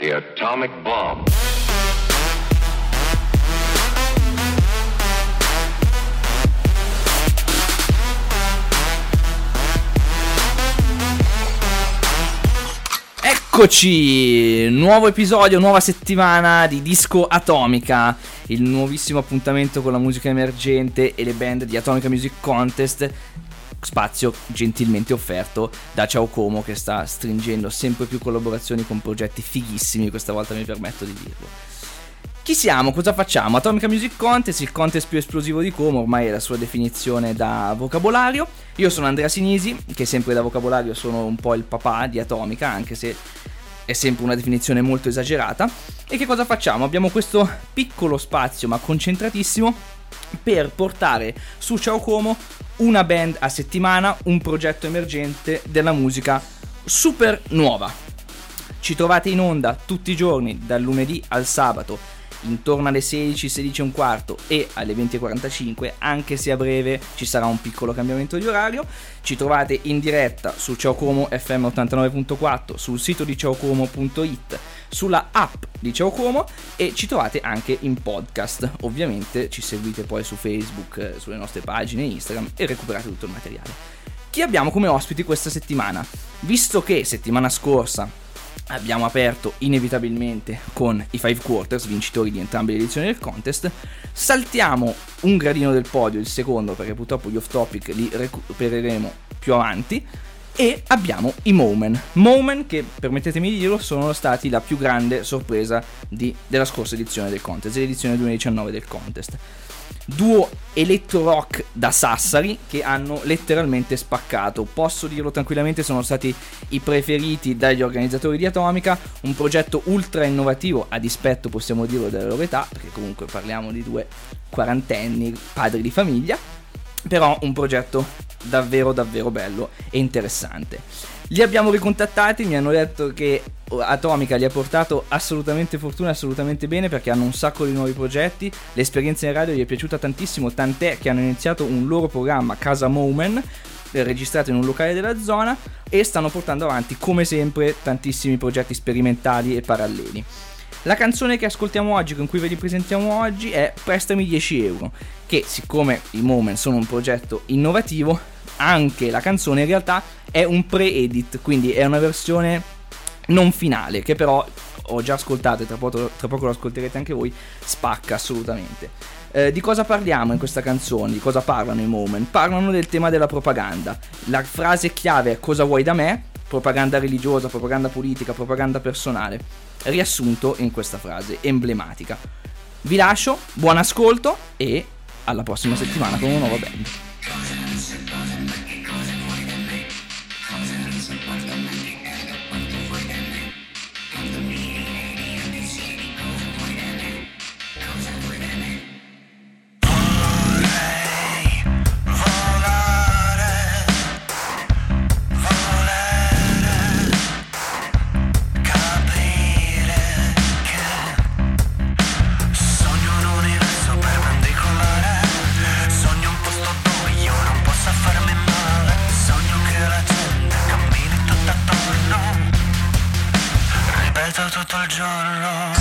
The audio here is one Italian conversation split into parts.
The atomic bomb. Eccoci, nuovo episodio, nuova settimana di Disco Atomica, il nuovissimo appuntamento con la musica emergente e le band di Atomica Music Contest, spazio gentilmente offerto da Ciao Como che sta stringendo sempre più collaborazioni con progetti fighissimi, questa volta mi permetto di dirlo. Chi siamo? Cosa facciamo? Atomica Music Contest, il contest più esplosivo di Como, ormai è la sua definizione da vocabolario. Io sono Andrea Sinisi, che sempre da vocabolario sono un po' il papà di Atomica, anche se è sempre una definizione molto esagerata. E che cosa facciamo? Abbiamo questo piccolo spazio, ma concentratissimo, per portare su Ciao Como una band a settimana, un progetto emergente della musica super nuova. Ci trovate in onda tutti i giorni, dal lunedì al sabato, intorno alle 16, 16 e un quarto e alle 20.45, anche se a breve ci sarà un piccolo cambiamento di orario. Ci trovate in diretta su Ciao Como FM 89.4, sul sito di ciaocomo.it, sulla app di Ciao Como e ci trovate anche in podcast. Ovviamente ci seguite poi su Facebook, sulle nostre pagine Instagram e recuperate tutto il materiale. Chi abbiamo come ospiti questa settimana? Visto che settimana scorsa abbiamo aperto inevitabilmente con i Five Quarters, vincitori di entrambe le edizioni del contest. Saltiamo un gradino del podio, il secondo, perché purtroppo gli off topic li recupereremo più avanti. E abbiamo i Momen. Momen che, permettetemi di dirlo, sono stati la più grande sorpresa di, della scorsa edizione del contest, l'edizione 2019 del contest duo electro rock da Sassari che hanno letteralmente spaccato. Posso dirlo tranquillamente, sono stati i preferiti dagli organizzatori di Atomica, un progetto ultra innovativo a dispetto, possiamo dirlo, della loro età, perché comunque parliamo di due quarantenni, padri di famiglia, però un progetto davvero davvero bello e interessante. Li abbiamo ricontattati, mi hanno detto che Atomica gli ha portato assolutamente fortuna, assolutamente bene perché hanno un sacco di nuovi progetti, l'esperienza in radio gli è piaciuta tantissimo, tant'è che hanno iniziato un loro programma Casa Momen eh, registrato in un locale della zona e stanno portando avanti come sempre tantissimi progetti sperimentali e paralleli. La canzone che ascoltiamo oggi, con cui ve li presentiamo oggi, è Prestami 10 euro, che siccome i Moment sono un progetto innovativo, anche la canzone in realtà è un pre-edit, quindi è una versione non finale, che però ho già ascoltato e tra poco, tra poco lo ascolterete anche voi, spacca assolutamente. Eh, di cosa parliamo in questa canzone? Di cosa parlano i Moment? Parlano del tema della propaganda. La frase chiave è cosa vuoi da me? Propaganda religiosa, propaganda politica, propaganda personale. Riassunto in questa frase emblematica. Vi lascio, buon ascolto e alla prossima settimana con una nuova band. tutto il giorno.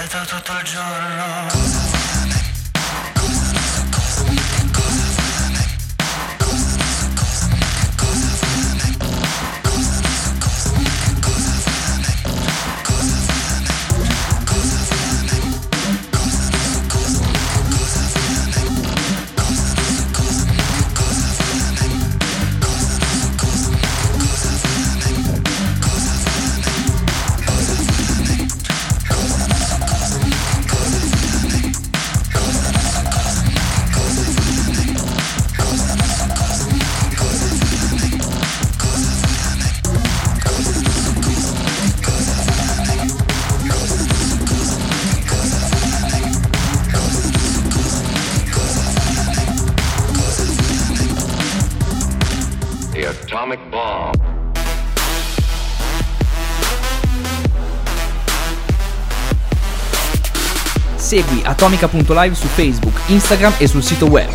Ripeto tutto il giorno. Segui atomica.live su Facebook, Instagram e sul sito web.